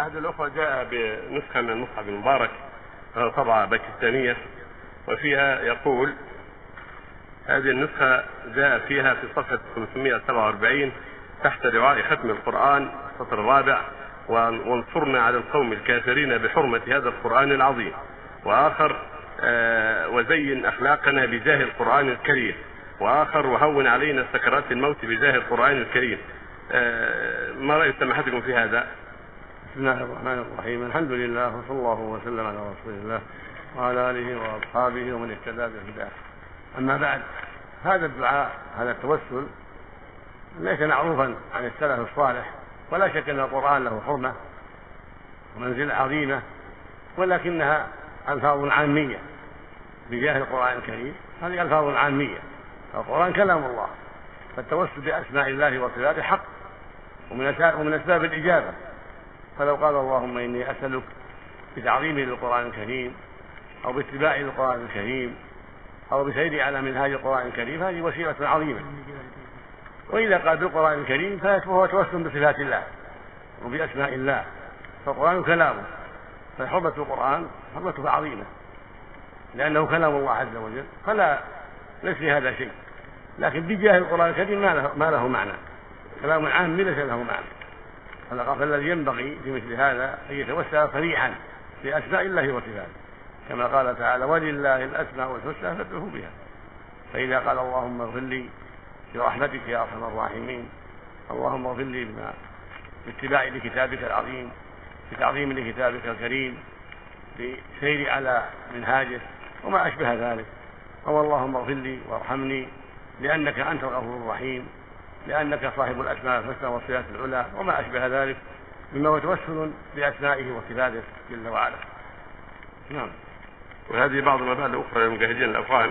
أحد الأخوة جاء بنسخة من المصحف المبارك طبعة باكستانية وفيها يقول هذه النسخة جاء فيها في صفحة 547 تحت رعاء ختم القرآن السطر الرابع وانصرنا على القوم الكافرين بحرمة هذا القرآن العظيم. وآخر آه وزين أخلاقنا بجاه القرآن الكريم. وآخر وهون علينا سكرات الموت بجاه القرآن الكريم. آه ما رأي سماحتكم في هذا؟ بسم الله الرحمن الرحيم. الحمد لله وصلى الله وسلم على رسول الله وعلى آله وأصحابه ومن اهتدى بهداه. أما بعد هذا الدعاء هذا التوسل ليس معروفا عن السلف الصالح ولا شك أن القرآن له حرمة ومنزلة عظيمة ولكنها ألفاظ عامية. بجاه القرآن الكريم هذه ألفاظ عامية. القرآن كلام الله فالتوسل بأسماء الله وصفاته حق ومن أسباب الإجابة. فلو قال اللهم إني أسألك بتعظيمي للقران الكريم أو باتباعي للقران الكريم أو بسيري على منهاج القرآن الكريم هذه وسيلة عظيمة. وإذا قال بالقرآن الكريم فهو توسل بصفات الله وبأسماء الله. فالقرآن كلامه فحرمة القرآن حرمته عظيمة. لأنه كلام الله عز وجل فلا ليس في هذا شيء. لكن بجاه القرآن الكريم ما له, ما له معنى. كلام عام ليس له معنى. فالذي ينبغي في مثل هذا أن يتوسل صريحا باسماء الله وصفاته. كما قال تعالى ولله الأسماء الحسنى فادعوه بها. فإذا قال اللهم اغفر لي برحمتك يا أرحم الراحمين. اللهم اغفر لي بما باتباع لكتابك العظيم بتعظيم لكتابك الكريم بسير على منهاجه وما أشبه ذلك. أو اللهم اغفر لي وارحمني لأنك أنت الغفور الرحيم. لأنك صاحب الأسماء الحسنى والصفات العلى وما أشبه ذلك مما هو توسل بأسمائه وصفاته جل وعلا. نعم. وهذه بعض المبادئ الأخرى للمجاهدين الأفغان.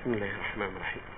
بسم الله الرحمن الرحيم.